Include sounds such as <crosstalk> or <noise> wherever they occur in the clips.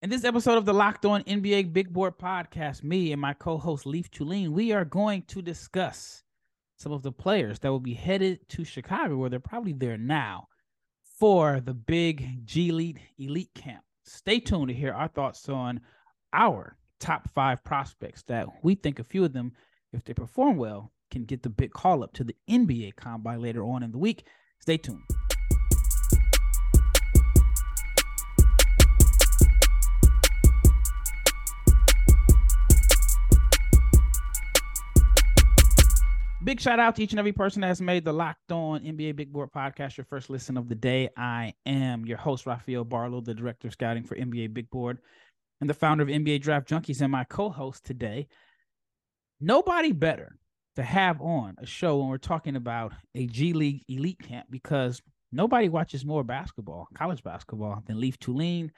In this episode of the Locked On NBA Big Board podcast, me and my co-host Leif Thulin, we are going to discuss some of the players that will be headed to Chicago, where they're probably there now, for the big G League Elite Camp. Stay tuned to hear our thoughts on our top five prospects that we think a few of them, if they perform well, can get the big call up to the NBA Combine later on in the week. Stay tuned. Big shout out to each and every person that has made the Locked On NBA Big Board podcast your first listen of the day. I am your host, Rafael Barlowe, the director of scouting for NBA Big Board and the founder of NBA Draft Junkies, and my co host today. Nobody better to have on a show when we're talking about a G League elite camp because nobody watches more basketball, college basketball, than Leif Thulin.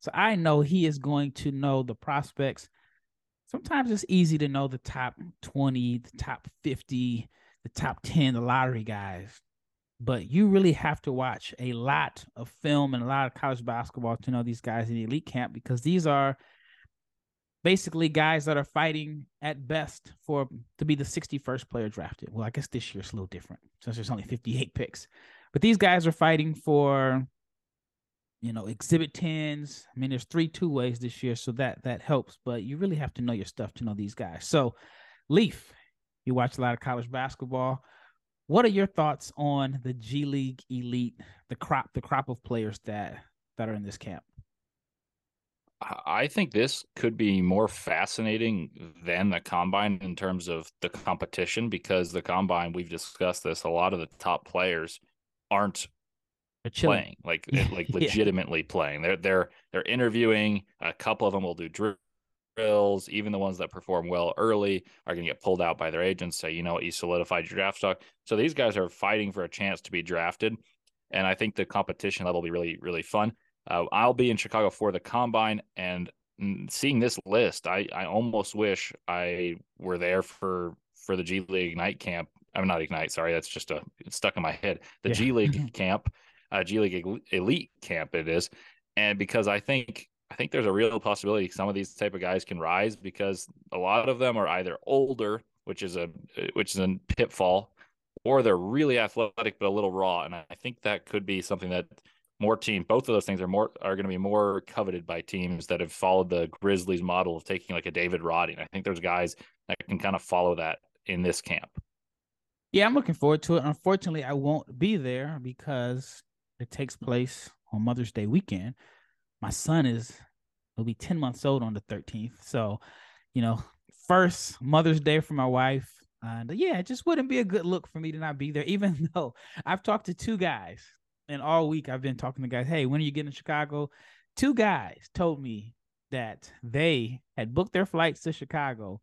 So I know he is going to know the prospects sometimes it's easy to know the top 20, the top 50, the top 10, the lottery guys. But you really have to watch a lot of film and a lot of college basketball to know these guys in the elite camp because these are basically guys that are fighting at best for to be the 61st player drafted. Well, I guess this year's a little different since there's only 58 picks. But these guys are fighting for you know exhibit 10s i mean there's three two ways this year so that that helps but you really have to know your stuff to know these guys. So Leif you watch a lot of college basketball. What are your thoughts on the g league elite the crop the crop of players that that are in this camp? I think this could be more fascinating than the combine in terms of the competition because the combine, we've discussed this, a lot of the top players aren't playing, like <laughs> like <laughs> legitimately yeah. playing. They're they're they're interviewing. A couple of them will do drills. Even the ones that perform well early are going to get pulled out by their agents. Say, you know what, you solidified your draft stock. So these guys are fighting for a chance to be drafted, and I think the competition level will be really really fun. Uh, I'll be in Chicago for the combine, and seeing this list, I I almost wish I were there for for the G League Ignite camp. I'm not Ignite, sorry, that's just a it's stuck in my head. The yeah. G League <laughs> camp uh, G League elite camp it is, and because I think I think there's a real possibility some of these type of guys can rise because a lot of them are either older, which is a which is a pitfall, or they're really athletic but a little raw, and I think that could be something that more team both of those things are more are going to be more coveted by teams that have followed the grizzlies model of taking like a david roddy. And i think there's guys that can kind of follow that in this camp. Yeah i'm looking forward to it. Unfortunately i won't be there because it takes place on Mother's Day weekend. My son is will be 10 months old on the 13th. So, you know, first Mother's Day for my wife. And yeah, it just wouldn't be a good look for me to not be there, <laughs> even though I've talked to two guys and all week I've been talking to guys. Hey, when are you getting to Chicago? Two guys told me that they had booked their flights to Chicago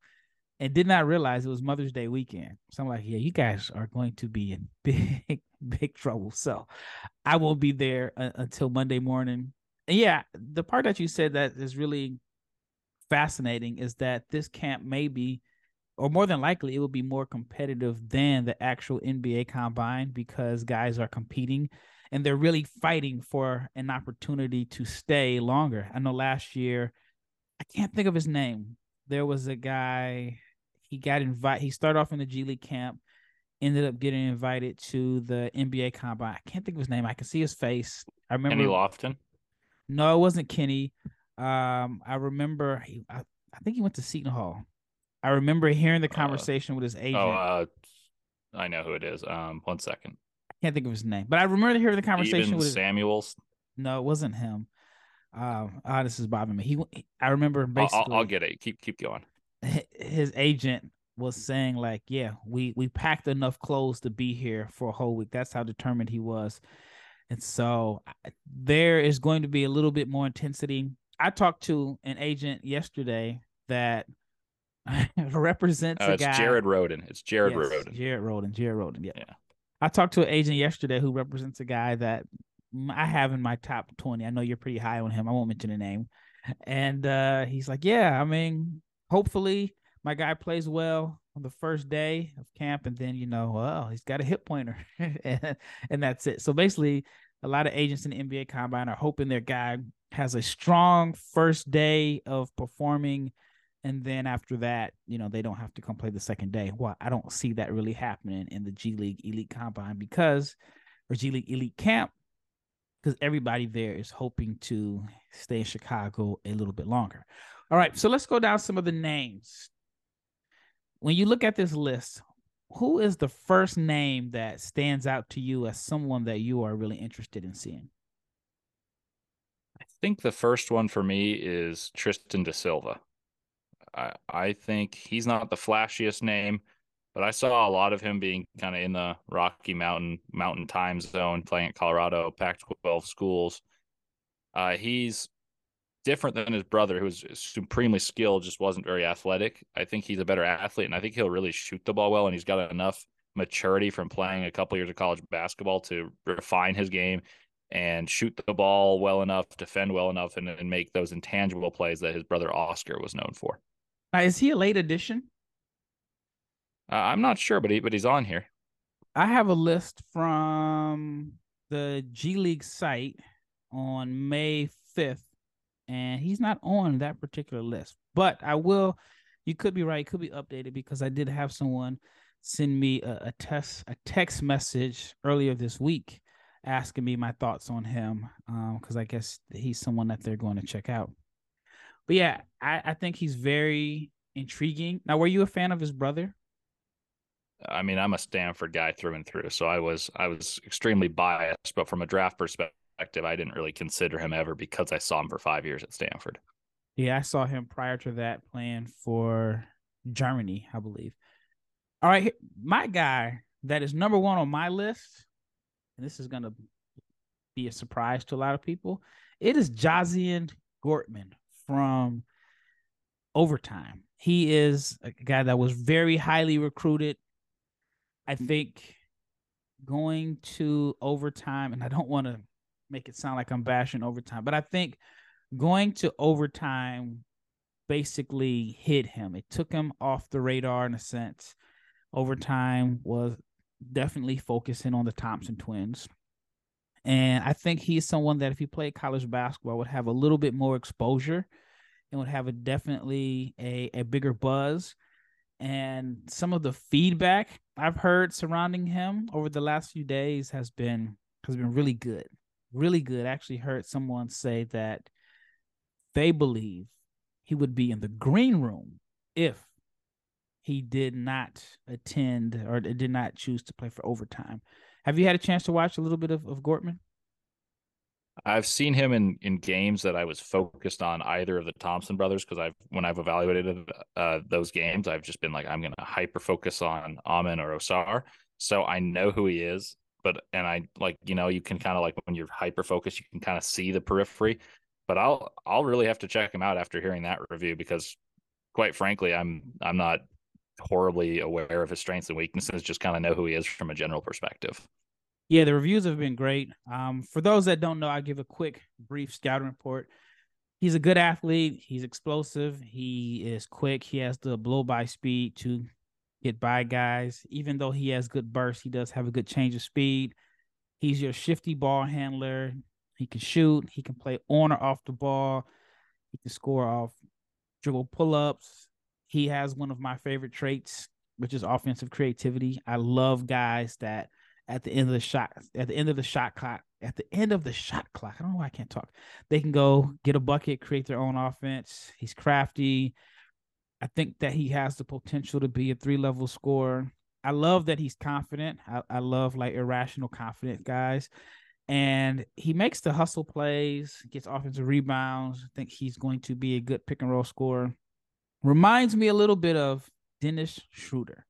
and did not realize it was Mother's Day weekend. So I'm like, yeah, you guys are going to be in <laughs> big, big trouble. So I won't be there uh, until Monday morning. And yeah, the part that you said that is really fascinating is that this camp may be, or more than likely, it will be more competitive than the actual NBA combine because guys are competing and they're really fighting for an opportunity to stay longer. I know last year, I can't think of his name. There was a guy he got invited. He started off in the G League camp, ended up getting invited to the NBA combine. I can't think of his name. I can see his face. I remember Kenny Lofton. No, it wasn't Kenny. Um, I remember. He, I, I think he went to Seton Hall. I remember hearing the uh, conversation uh, with his agent. Oh, uh, I know who it is. Um, one second. I can't think of his name, but I remember hearing the conversation Even with his, Samuels. No, it wasn't him. Um, ah, this is bothering me. He, I remember basically. I'll, I'll, get it. Keep keep going his agent was saying like, yeah, we we packed enough clothes to be here for a whole week. That's how determined he was. And so there is going to be a little bit more intensity. I talked to an agent yesterday that <laughs> represents oh, a guy. Jared Rhoden. It's Jared yes, Rhoden. Jared Rhoden. Jared Rhoden. Yeah. yeah. I talked to an agent yesterday who represents a guy that I have in my top 20. I know you're pretty high on him. I won't mention the name. And uh, he's like, Yeah, I mean, hopefully my guy plays well on the first day of camp, and then you know, well, he's got a hip pointer, <laughs> and, and that's it. So basically, a lot of agents in the NBA combine are hoping their guy has a strong first day of performing and then after that, you know, they don't have to come play the second day. Well, I don't see that really happening in the G League Elite Combine because, or G League Elite Camp, because everybody there is hoping to stay in Chicago a little bit longer. All right, so let's go down some of the names. When you look at this list, who is the first name that stands out to you as someone that you are really interested in seeing? I think the first one for me is Tristan da Silva. I, I think he's not the flashiest name, but I saw a lot of him being kind of in the Rocky Mountain Mountain time zone, playing at Colorado Pac-12 schools. Uh, he's different than his brother, who was supremely skilled, just wasn't very athletic. I think he's a better athlete, and I think he'll really shoot the ball well, and he's got enough maturity from playing a couple years of college basketball to refine his game and shoot the ball well enough, defend well enough, and, and make those intangible plays that his brother Oscar was known for. Now, is he a late addition? Uh, I'm not sure, but he but he's on here. I have a list from the G League site on May 5th, and he's not on that particular list. But I will. You could be right. Could be updated because I did have someone send me a, a test a text message earlier this week asking me my thoughts on him because um, I guess he's someone that they're going to check out. But yeah, I, I think he's very intriguing. Now, were you a fan of his brother? I mean, I'm a Stanford guy through and through, so I was I was extremely biased. But from a draft perspective, I didn't really consider him ever because I saw him for five years at Stanford. Yeah, I saw him prior to that playing for Germany, I believe. All right, my guy that is number one on my list, and this is gonna be a surprise to a lot of people. It is Jazian Gortman from overtime. He is a guy that was very highly recruited. I mm. think going to overtime, and I don't want to make it sound like I'm bashing overtime, but I think going to overtime basically hit him. It took him off the radar in a sense. Overtime was definitely focusing on the Thompson twins. And I think he's someone that if he played college basketball would have a little bit more exposure and would have a definitely a, a bigger buzz. And some of the feedback I've heard surrounding him over the last few days has been has been really good. Really good. I actually heard someone say that they believe he would be in the green room if he did not attend or did not choose to play for overtime. Have you had a chance to watch a little bit of, of Gortman? I've seen him in in games that I was focused on either of the Thompson brothers because I've when I've evaluated uh, those games, I've just been like I'm going to hyper focus on Amen or Ausar. so I know who he is. But and I like you know you can kind of like when you're hyper focused, you can kind of see the periphery. But I'll I'll really have to check him out after hearing that review because, quite frankly, I'm I'm not horribly aware of his strengths and weaknesses. Just kind of know who he is from a general perspective. Yeah, the reviews have been great. Um, for those that don't know, I'll give a quick, brief scouting report. He's a good athlete. He's explosive. He is quick. He has the blow by speed to get by guys. Even though he has good burst, he does have a good change of speed. He's your shifty ball handler. He can shoot. He can play on or off the ball. He can score off dribble pull ups. He has one of my favorite traits, which is offensive creativity. I love guys that at the end of the shot, at the end of the shot clock, at the end of the shot clock. I don't know why I can't talk. They can go get a bucket, create their own offense. He's crafty. I think that he has the potential to be a three level scorer. I love that he's confident. I, I love like irrational confident guys. And he makes the hustle plays, gets offensive rebounds. I think he's going to be a good pick and roll scorer. Reminds me a little bit of Dennis Schroeder.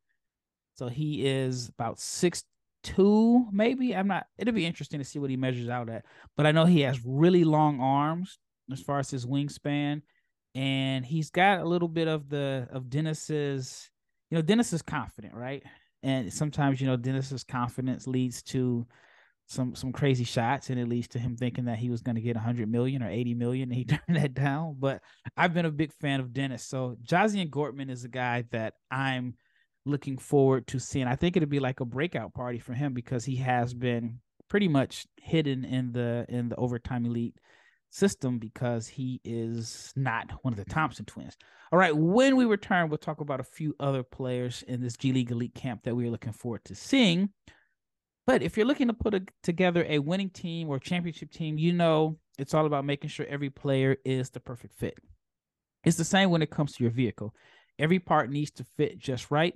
So he is about six two, maybe. I'm not. It'll be interesting to see what he measures out at. But I know he has really long arms as far as his wingspan, and he's got a little bit of the of Dennis's. You know, Dennis is confident, right? And sometimes you know Dennis's confidence leads to some some crazy shots, and it leads to him thinking that he was going to get 100 million or 80 million, and he <laughs> turned that down. But I've been a big fan of Dennis, so Jazian Gortman is a guy that I'm looking forward to seeing. I think it'll be like a breakout party for him because he has been pretty much hidden in the in the overtime elite system because he is not one of the Thompson twins. All right, when we return, we'll talk about a few other players in this G League Elite camp that we're looking forward to seeing. But if you're looking to put a, together a winning team or championship team, you know it's all about making sure every player is the perfect fit. It's the same when it comes to your vehicle. Every part needs to fit just right.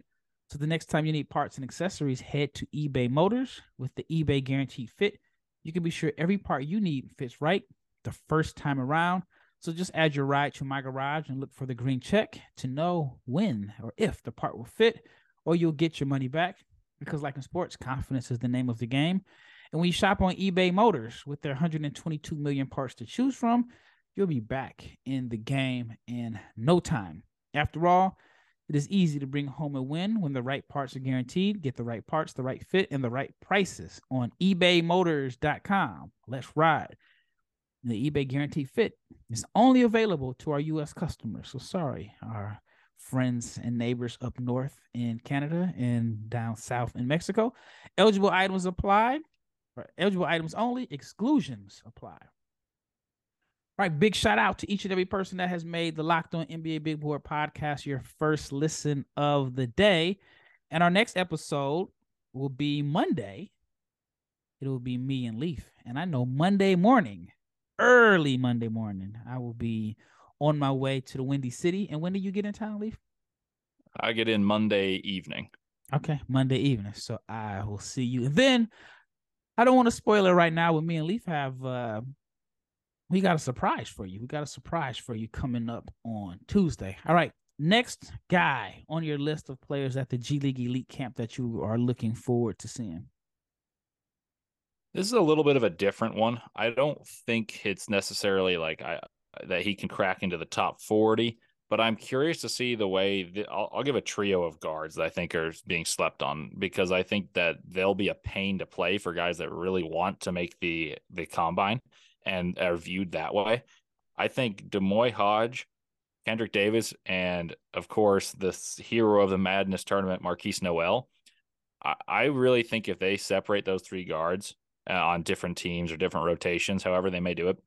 So the next time you need parts and accessories, head to eBay Motors with the eBay Guaranteed Fit. You can be sure every part you need fits right the first time around. So just add your ride to my garage and look for the green check to know when or if the part will fit or you'll get your money back. Because, like in sports, confidence is the name of the game. And when you shop on eBay Motors with their 122 million parts to choose from, you'll be back in the game in no time. After all, it is easy to bring home a win when the right parts are guaranteed. Get the right parts, the right fit, and the right prices on ebaymotors.com. Let's ride. The eBay Guaranteed Fit is only available to our U.S. customers. So sorry, our friends and neighbors up north in Canada and down south in Mexico. Eligible items apply. Eligible items only. Exclusions apply. All right, big shout out to each and every person that has made the Locked On NBA Big Board podcast your first listen of the day. And our next episode will be Monday. It will be me and Leif. And I know Monday morning, early Monday morning, I will be on my way to the Windy City. And when do you get in town, Leif? I get in Monday evening. Okay, Monday evening. So I will see you. And then I don't want to spoil it right now, but me and Leif have uh we got a surprise for you. We got a surprise for you coming up on Tuesday. All right. Next guy on your list of players at the G League Elite camp that you are looking forward to seeing. This is a little bit of a different one. I don't think it's necessarily like I that he can crack into the top 40, but I'm curious to see the way that, I'll, I'll give a trio of guards that I think are being slept on because I think that they'll be a pain to play for guys that really want to make the the combine and are viewed that way. I think D'Moi Hodge, Kendrick Davis, and of course this hero of the Madness tournament, Markquis Nowell. I really think if they separate those three guards uh, on different teams or different rotations, however they may do it,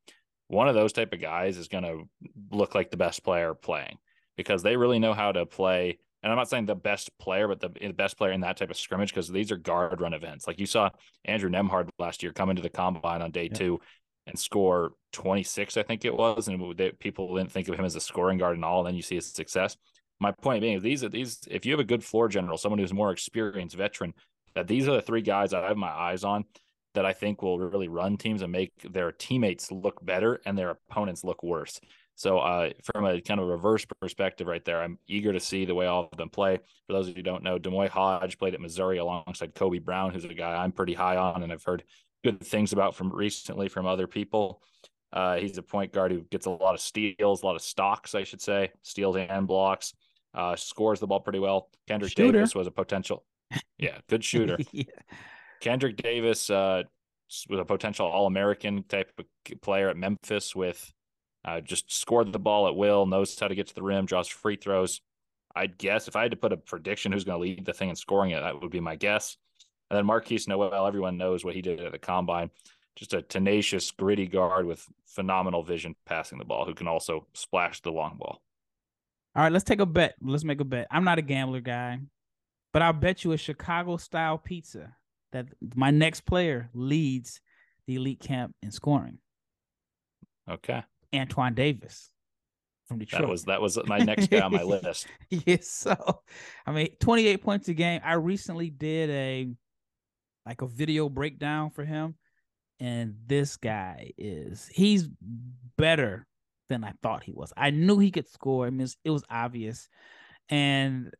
one of those type of guys is going to look like the best player playing because they really know how to play. And I'm not saying the best player, but the, the best player in that type of scrimmage because these are guard run events. Like you saw Andrew Nembhard last year come into the combine on day yeah. two and score 26, I think it was, and they, people didn't think of him as a scoring guard and all. And then you see his success. My point being, these are these. If you have a good floor general, someone who's more experienced, veteran, that these are the three guys I have my eyes on that I think will really run teams and make their teammates look better and their opponents look worse. So, uh, from a kind of reverse perspective, right there, I'm eager to see the way all of them play. For those of you who don't know, D'Moi Hodge played at Missouri alongside Kobe Brown, who's a guy I'm pretty high on, and I've heard good things about from recently from other people. Uh, he's a point guard who gets a lot of steals, a lot of stocks, I should say, steals and blocks. Uh, scores the ball pretty well. Kendrick shooter. Davis was a potential, yeah, good <laughs> shooter. yeah. Kendrick Davis uh, was a potential All American type of player at Memphis. With uh, just scored the ball at will, knows how to get to the rim, draws free throws. I'd guess if I had to put a prediction who's going to lead the thing in scoring it, that would be my guess. And then Markquis Nowell, everyone knows what he did at the combine. Just a tenacious, gritty guard with phenomenal vision passing the ball, who can also splash the long ball. All right, let's take a bet. Let's make a bet. I'm not a gambler guy, but I'll bet you a Chicago style pizza that my next player leads the elite camp in scoring. Okay. Antoine Davis from Detroit. That was that was my <laughs> next guy on my list. yes. So I mean 28 points a game. I recently did a like a video breakdown for him. And this guy is he's better than I thought he was. I knew he could score. I mean, it was obvious. And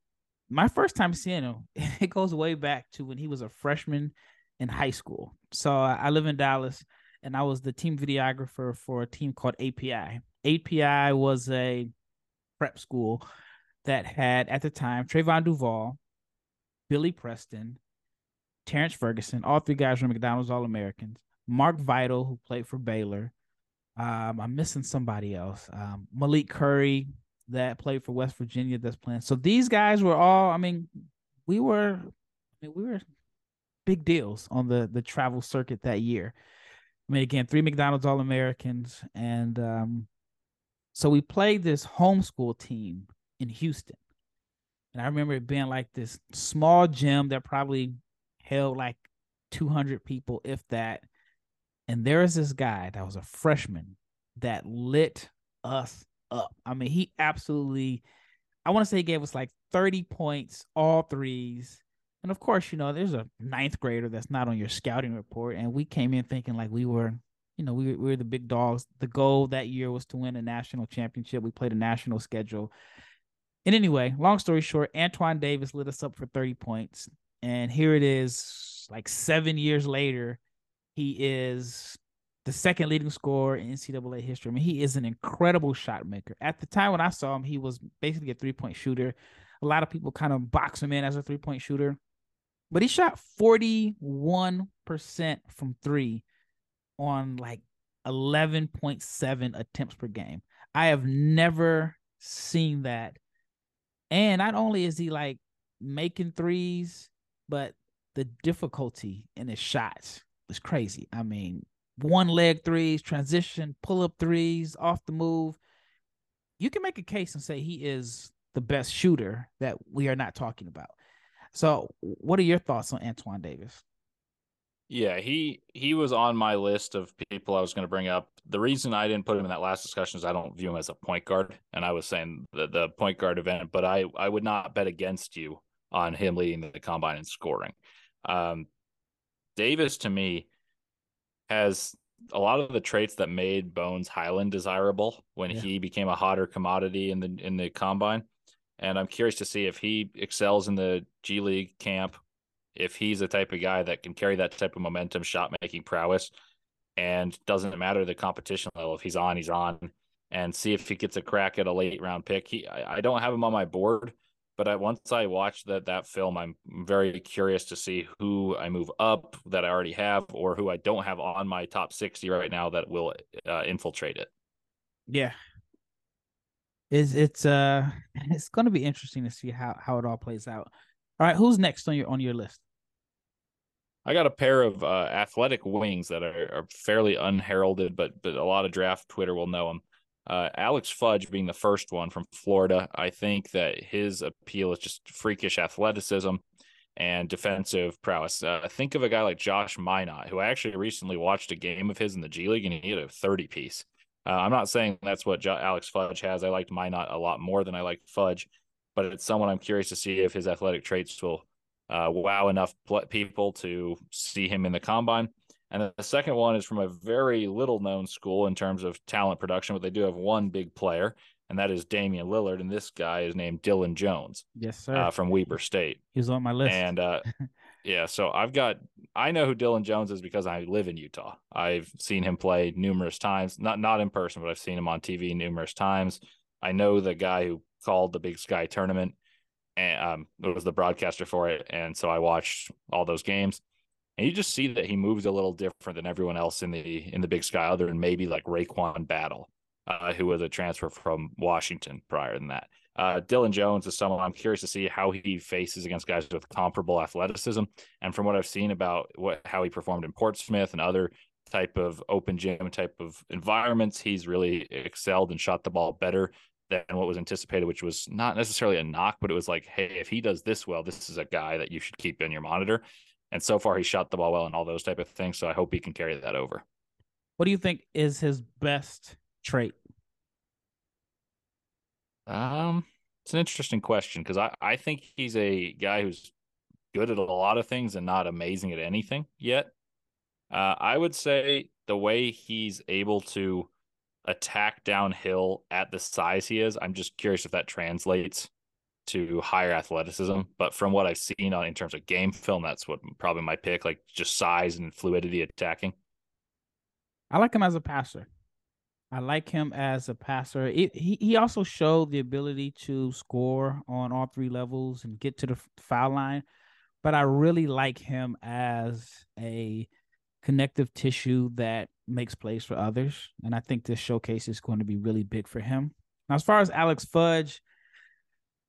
my first time seeing him, <laughs> it goes way back to when he was a freshman in high school. So I live in Dallas, and I was the team videographer for a team called API. API was a prep school that had at the time Trevon Duval, Billy Preston, Terrence Ferguson, all three guys were McDonald's All Americans. Mark Vital, who played for Baylor. Um, I'm missing somebody else. Um, Malik Curry, that played for West Virginia, that's playing. So these guys were all. I mean, we were, I mean, we were big deals on the the travel circuit that year. I mean, again, three McDonald's All Americans, and um, so we played this homeschool team in Houston, and I remember it being like this small gym that probably held like 200 people, if that. And there is this guy that was a freshman that lit us up. I mean, he absolutely, I want to say he gave us like 30 points, all threes. And of course, you know, there's a ninth grader that's not on your scouting report. And we came in thinking like we were, you know, we we were the big dogs. The goal that year was to win a national championship. We played a national schedule. And anyway, long story short, Antoine Davis lit us up for 30 points. And here it is, like seven years later, he is the second leading scorer in NCAA history. I mean, he is an incredible shot maker. At the time when I saw him, he was basically a three point shooter. A lot of people kind of box him in as a three point shooter, but he shot 41% from three on like 11.7 attempts per game. I have never seen that. And not only is he like making threes, but the difficulty in his shots was crazy. I mean, one leg threes, transition, pull up threes, off the move. You can make a case and say he is the best shooter that we are not talking about. So, what are your thoughts on Antoine Davis? Yeah, he he was on my list of people I was going to bring up. The reason I didn't put him in that last discussion is I don't view him as a point guard, and I was saying the, the point guard event, but I I would not bet against you on him leading the combine and scoring. Um, Davis to me has a lot of the traits that made Bones Hyland desirable when yeah. he became a hotter commodity in the in the combine. And I'm curious to see if he excels in the G League camp, if he's the type of guy that can carry that type of momentum, shot making prowess, and doesn't matter the competition level. If he's on, he's on, and see if he gets a crack at a late round pick. He, I, I don't have him on my board, but I, once I watch that that film, I'm very curious to see who I move up that I already have, or who I don't have on my top sixty right now that will uh, infiltrate it. Yeah, it's it's uh <laughs> it's going to be interesting to see how how it all plays out. All right, who's next on your on your list? I got a pair of uh, athletic wings that are, are fairly unheralded, but but a lot of draft Twitter will know them. Uh, Alex Fudge being the first one from Florida, I think that his appeal is just freakish athleticism and defensive prowess. Uh, think of a guy like Josh Minott, who I actually recently watched a game of his in the G League, and he had a 30 piece. Uh, I'm not saying that's what jo- Alex Fudge has. I liked Minott a lot more than I liked Fudge, but it's someone I'm curious to see if his athletic traits will uh, wow enough people to see him in the combine. And the second one is from a very little known school in terms of talent production, but they do have one big player, and that is Damian Lillard. And this guy is named Dillon Jones. Yes, sir. Uh, from Weber State. He's on my list. And uh, <laughs> yeah, so I've got, I know who Dillon Jones is because I live in Utah. I've seen him play numerous times, not, not in person, but I've seen him on TV numerous times. I know the guy who called the Big Sky tournament and um, it was the broadcaster for it. And so I watched all those games and you just see that he moves a little different than everyone else in the in the Big Sky, other than maybe like RaeQuan Battle, uh, who was a transfer from Washington prior than that. Uh, Dillon Jones is someone I'm curious to see how he faces against guys with comparable athleticism. And from what I've seen about what how he performed in Portsmouth and other type of open gym type of environments, he's really excelled and shot the ball better than what was anticipated, which was not necessarily a knock, but it was like, hey, if he does this well, this is a guy that you should keep in your monitor. And so far, he shot the ball well and all those type of things. So I hope he can carry that over. What do you think is his best trait? Um, it's an interesting question because I, I think he's a guy who's good at a lot of things and not amazing at anything yet. Uh, I would say the way he's able to attack downhill at the size he is, I'm just curious if that translates to higher athleticism. But from what I've seen on in terms of game film, that's what probably my pick, like just size and fluidity attacking. I like him as a passer. I like him as a passer. It, he he also showed the ability to score on all three levels and get to the foul line. But I really like him as a connective tissue that makes plays for others. And I think this showcase is going to be really big for him. Now, as far as Alex Fudge,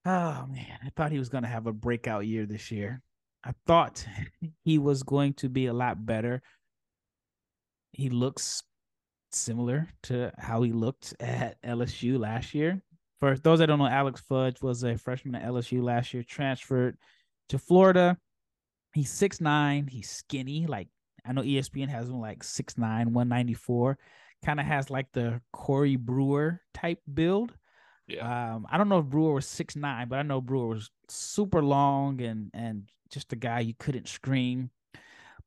Oh man, I thought he was going to have a breakout year this year. I thought <laughs> he was going to be a lot better. he looks similar to how he looked at LSU last year. For those that don't know, Alex Fudge was a freshman at LSU last year, transferred to Florida. He's six nine. He's skinny. Like I know ESPN has him like 6'9", 194. Kind of has like the Corey Brewer type build. Yeah. Um, I don't know if Brewer was six nine, but I know Brewer was super long and and just a guy you couldn't screen.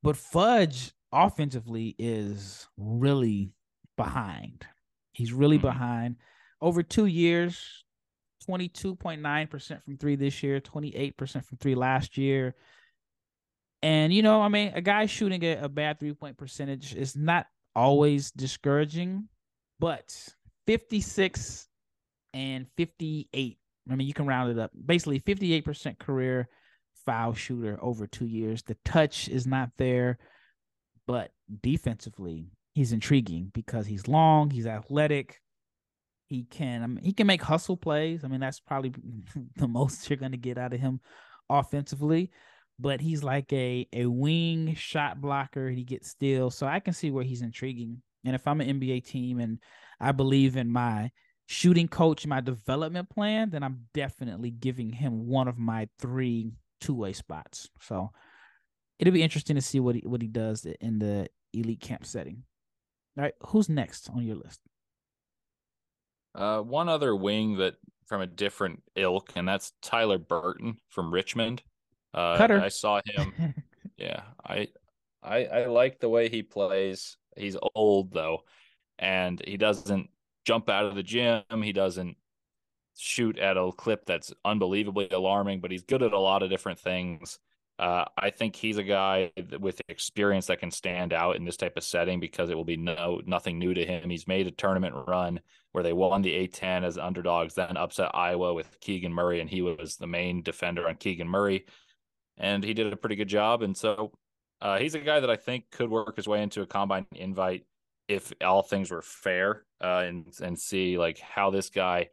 But Fudge offensively is really behind. He's really mm-hmm. behind. Over two years, 22.9% from three this year, 28% from three last year. And, you know, I mean, a guy shooting a, a bad three point percentage is not always discouraging, but 56 and 58. I mean, you can round it up. Basically, 58% career foul shooter over two years. The touch is not there, but defensively, he's intriguing because he's long, he's athletic. He can I mean, he can make hustle plays. I mean, that's probably <laughs> the most you're going to get out of him offensively. But he's like a a wing shot blocker. He gets steals, so I can see where he's intriguing. And if I'm an NBA team and I believe in my shooting coach, my development plan, then I'm definitely giving him one of my three two way spots. So it'll be interesting to see what he what he does in the elite camp setting. All right, who's next on your list? Uh, one other wing that from a different ilk, and that's Tyler Burton from Richmond. Uh, Cutter. I saw him. <laughs> yeah, I, I, I like the way he plays. He's old though, and he doesn't jump out of the gym. He doesn't shoot at a clip that's unbelievably alarming, but he's good at a lot of different things. Uh, I think he's a guy with experience that can stand out in this type of setting because it will be no nothing new to him. He's made a tournament run where they won the A10 as underdogs, then upset Iowa with Keegan Murray, and he was the main defender on Keegan Murray, and he did a pretty good job. And so uh, he's a guy that I think could work his way into a combine invite if all things were fair, uh, and and see like how this guy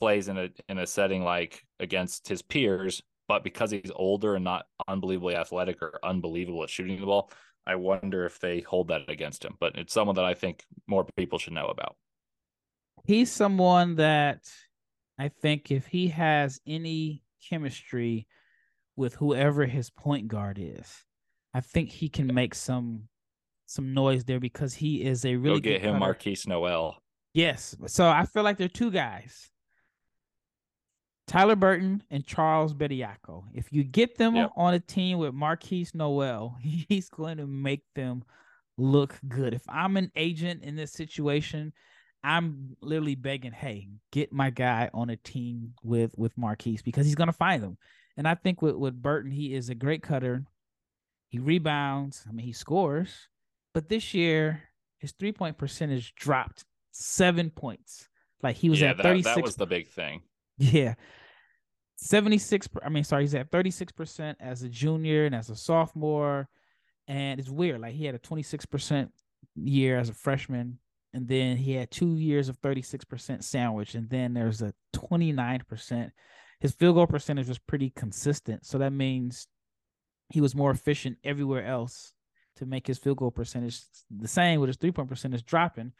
plays in a in a setting like against his peers, but because he's older and not unbelievably athletic or unbelievable at shooting the ball, I wonder if they hold that against him. But it's someone that I think more people should know about. He's someone that I think if he has any chemistry with whoever his point guard is, I think he can make some some noise there because he is a really Go get him Markquis Nowell. Yes. So I feel like there are two guys Tyler Burton and Charles Bediako. If you get them yep. on a team with Markquis Nowell, <laughs> he's going to make them look good. If I'm an agent in this situation, I'm literally begging, hey, get my guy on a team with with Markquis because he's gonna find them. And I think with, with Burton, he is a great cutter. He rebounds. I mean, he scores. But this year, his three point percentage dropped seven points. Like he was yeah, at 36. That, that was the big thing. Yeah. 76 I mean sorry he's at 36% as a junior and as a sophomore and it's weird like he had a 26% year as a freshman and then he had 2 years of 36% sandwich and then there's a 29% his field goal percentage was pretty consistent so that means he was more efficient everywhere else to make his field goal percentage the same with his three point percentage dropping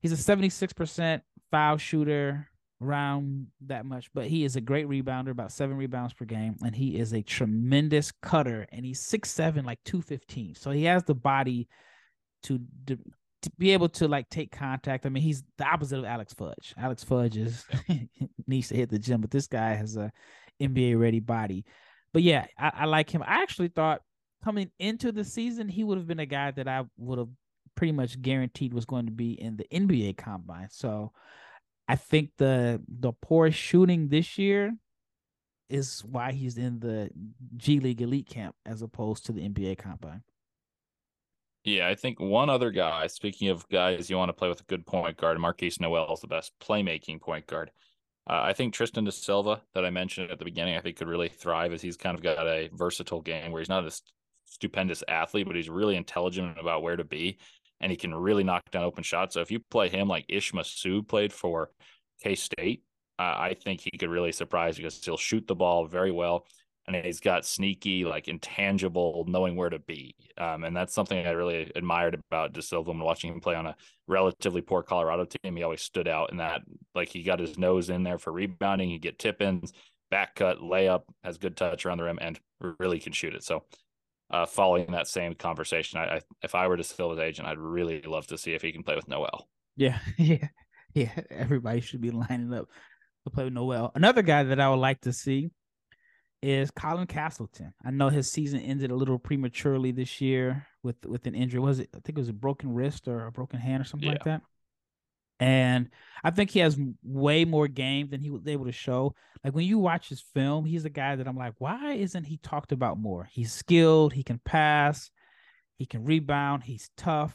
he's a 76% foul shooter around that much, but he is a great rebounder, about seven rebounds per game, and he is a tremendous cutter. And he's six seven, like two fifteen. So he has the body to, to to be able to like take contact. I mean, he's the opposite of Alex Fudge. Alex Fudge is <laughs> needs to hit the gym, but this guy has a NBA ready body. But yeah, I, I like him. I actually thought coming into the season he would have been a guy that I would have pretty much guaranteed was going to be in the NBA combine. So I think the the poor shooting this year is why he's in the G League elite camp as opposed to the NBA combine. Yeah, I think one other guy, speaking of guys you want to play with a good point guard, Markquis Nowell is the best playmaking point guard. Uh, I think Tristan Da Silva, that I mentioned at the beginning, I think could really thrive as he's kind of got a versatile game where he's not a stupendous athlete, but he's really intelligent about where to be and he can really knock down open shots. So if you play him like Ish Massoud played for K State, uh, I think he could really surprise because he'll shoot the ball very well. and he's got sneaky, like intangible, knowing where to be. Um, and that's something I really admired about Da Silva when watching him play on a relatively poor Colorado team. He always stood out in that, like he got his nose in there for rebounding. He get tip ins, back cut, layup, has good touch around the rim, and really can shoot it. So, uh, following that same conversation, I, I if I were Da Silva's agent, I'd really love to see if he can play with Nowell. Yeah, <laughs> yeah, yeah. Everybody should be lining up to play with Nowell. Another guy that I would like to see is Colin Castleton. I know his season ended a little prematurely this year with with an injury. Was it? I think it was a broken wrist or a broken hand or something yeah. like that. And I think he has way more game than he was able to show. Like when you watch his film, he's a guy that I'm like, why isn't he talked about more? He's skilled, he can pass, he can rebound, he's tough.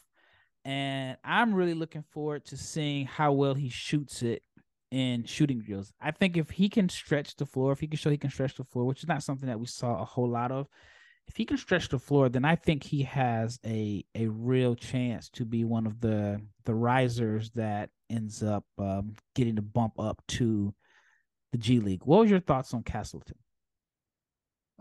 And I'm really looking forward to seeing how well he shoots it in shooting drills. I think if he can stretch the floor, if he can show he can stretch the floor, which is not something that we saw a whole lot of, if he can stretch the floor, then I think he has a a real chance to be one of the the risers that ends up um, getting the bump up to the G League. What was your thoughts on Castleton?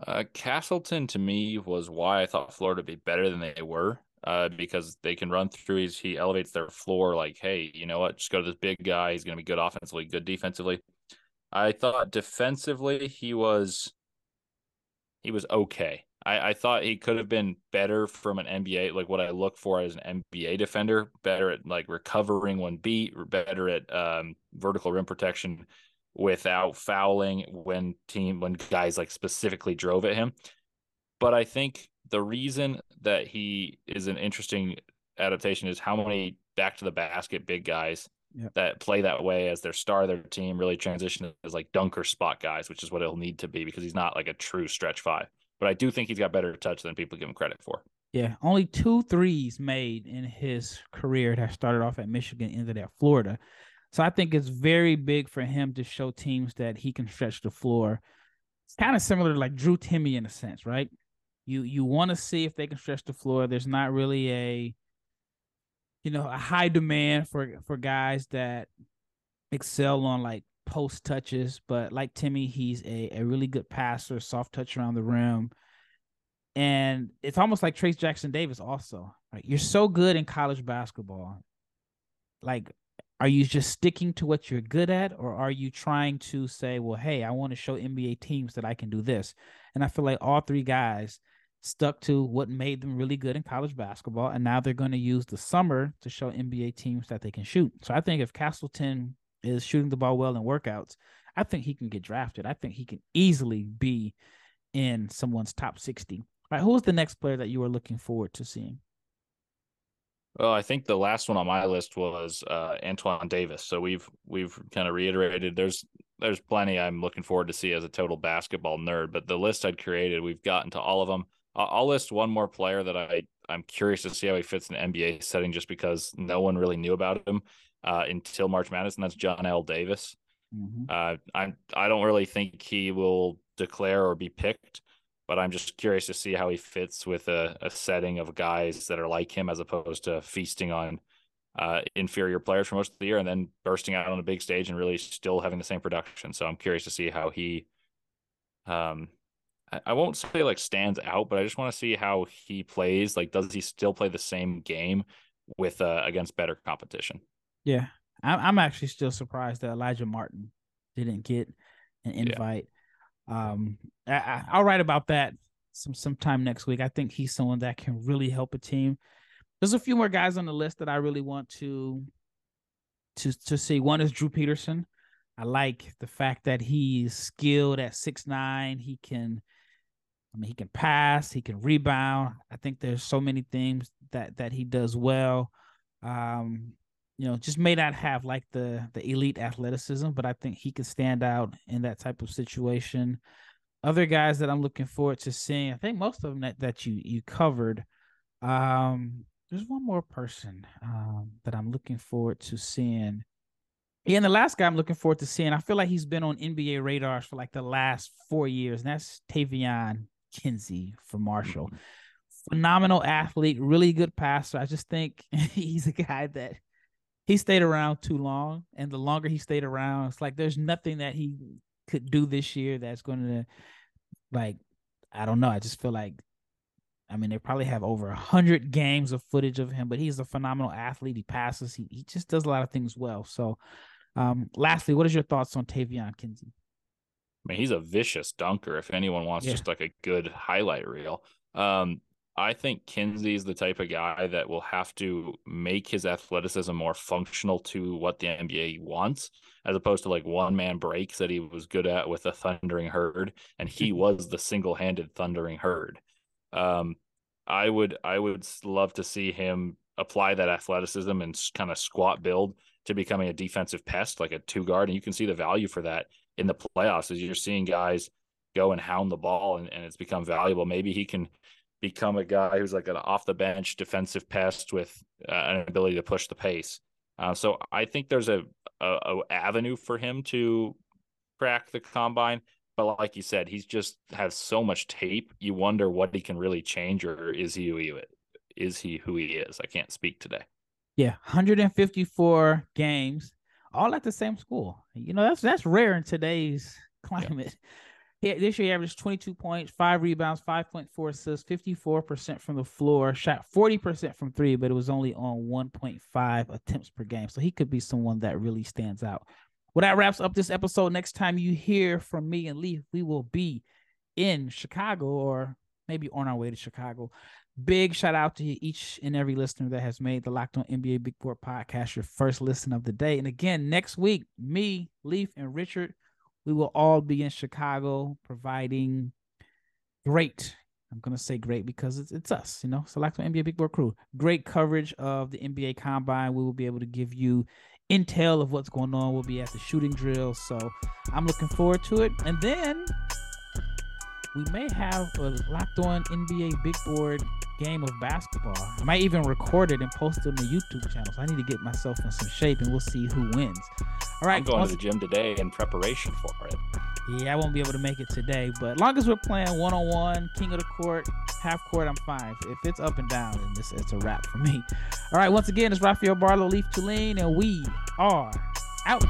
Uh, Castleton to me was why I thought Florida would be better than they were uh, because they can run through. He elevates their floor like, hey, you know what? Just go to this big guy. He's going to be good offensively, good defensively. I thought defensively he was he was okay. I, I thought he could have been better from an NBA, like what I look for as an NBA defender, better at like recovering when beat, better at um, vertical rim protection without fouling when team when guys like specifically drove at him. But I think the reason that he is an interesting adaptation is how many back to the basket big guys that play that way as their star of their team really transition as like dunker spot guys, which is what he'll need to be because he's not like a true stretch five. But I do think he's got better touch than people give him credit for. Yeah, only two threes made in his career that started off at Michigan, ended at Florida. So I think it's very big for him to show teams that he can stretch the floor. It's kind of similar to like Drew Timme in a sense, right? You you want to see if they can stretch the floor. There's not really a you know a high demand for for guys that excel on like post touches, but like Timme, he's a, a really good passer, soft touch around the rim. And it's almost like Trayce Jackson-Davis also. Right? You're so good in college basketball. Like, are you just sticking to what you're good at, or are you trying to say, well, hey, I want to show NBA teams that I can do this? And I feel like all three guys stuck to what made them really good in college basketball, and now they're going to use the summer to show NBA teams that they can shoot. So I think if Castleton is shooting the ball well in workouts, I think he can get drafted. I think he can easily be in someone's top 60. All right, who is the next player that you are looking forward to seeing? Well, I think the last one on my list was uh, Antoine Davis. So we've we've kind of reiterated there's there's plenty I'm looking forward to see as a total basketball nerd, but the list I'd created, we've gotten to all of them. I'll list one more player that I I'm curious to see how he fits in an NBA setting, just because no one really knew about him uh, until March Madness, and that's Johnell Davis. Mm-hmm. Uh, I I don't really think he will declare or be picked, but I'm just curious to see how he fits with a, a setting of guys that are like him, as opposed to feasting on uh, inferior players for most of the year and then bursting out on a big stage and really still having the same production. So I'm curious to see how he um I won't say like stands out, but I just want to see how he plays. Like, does he still play the same game with uh, against better competition? Yeah, I'm actually still surprised that Elijah Martin didn't get an invite. Yeah. Um, I, will write about that some sometime next week. I think he's someone that can really help a team. There's a few more guys on the list that I really want to to to see. One is Drew Peterson. I like the fact that he's skilled at six nine. He can I mean, he can pass, he can rebound. I think there's so many things that that he does well. Um, you know, just may not have like the the elite athleticism, but I think he could stand out in that type of situation. Other guys that I'm looking forward to seeing, I think most of them that, that you you covered. Um, there's one more person um, that I'm looking forward to seeing. Yeah, and the last guy I'm looking forward to seeing, I feel like he's been on NBA radars for like the last four years, and that's Taevion Kinsey for Marshall. Mm-hmm. Phenomenal athlete, really good passer. I just think <laughs> he's a guy that he stayed around too long, and the longer he stayed around, it's like there's nothing that he could do this year that's going to like I don't know. I just feel like, I mean, they probably have over a hundred games of footage of him, but he's a phenomenal athlete. He passes. He he just does a lot of things well. So, um, lastly, what is your thoughts on Taevion Kinsey? I mean, he's a vicious dunker. If anyone wants yeah. just like a good highlight reel, um, I think Kinsey's the type of guy that will have to make his athleticism more functional to what the NBA wants, as opposed to like one man breaks that he was good at with a thundering herd, and he mm-hmm. was the single handed thundering herd. Um, I would I would love to see him apply that athleticism and kind of squat build to becoming a defensive pest, like a two guard, and you can see the value for that in the playoffs as you're seeing guys go and hound the ball and, and it's become valuable. Maybe he can become a guy who's like an off the bench defensive pest with uh, an ability to push the pace. Uh, so I think there's a, a, a, avenue for him to crack the combine. But like you said, he's just has so much tape. You wonder what he can really change, or is he who he is he who he is? I can't speak today. Yeah, 154 games, all at the same school. You know that's that's rare in today's climate. Yeah. This year he averaged 22 points, five rebounds, 5.4 assists, 54% from the floor, shot 40% from three, but it was only on 1.5 attempts per game. So he could be someone that really stands out. Well, that wraps up this episode. Next time you hear from me and Leif, we will be in Chicago or maybe on our way to Chicago. Big shout out to each and every listener that has made the Locked On NBA Big Board podcast your first listen of the day. And again, next week, me, Leif, and Richard we will all be in Chicago providing great. I'm gonna say great because it's it's us, you know. Select NBA Big Board Crew. Great coverage of the NBA Combine. We will be able to give you intel of what's going on. We'll be at the shooting drill, so I'm looking forward to it. And then we may have a locked on NBA Big Board game of basketball. I might even record it and post it on the YouTube channel. So I need to get myself in some shape and we'll see who wins. All right. I'm going to the gym today in preparation for it. Yeah, I won't be able to make it today, but long as we're playing one on one, king of the court, half court, I'm fine. If it's up and down, then it's, it's a wrap for me. All right, once again, it's Rafael Barlowe, Leif Thulin, and we are out.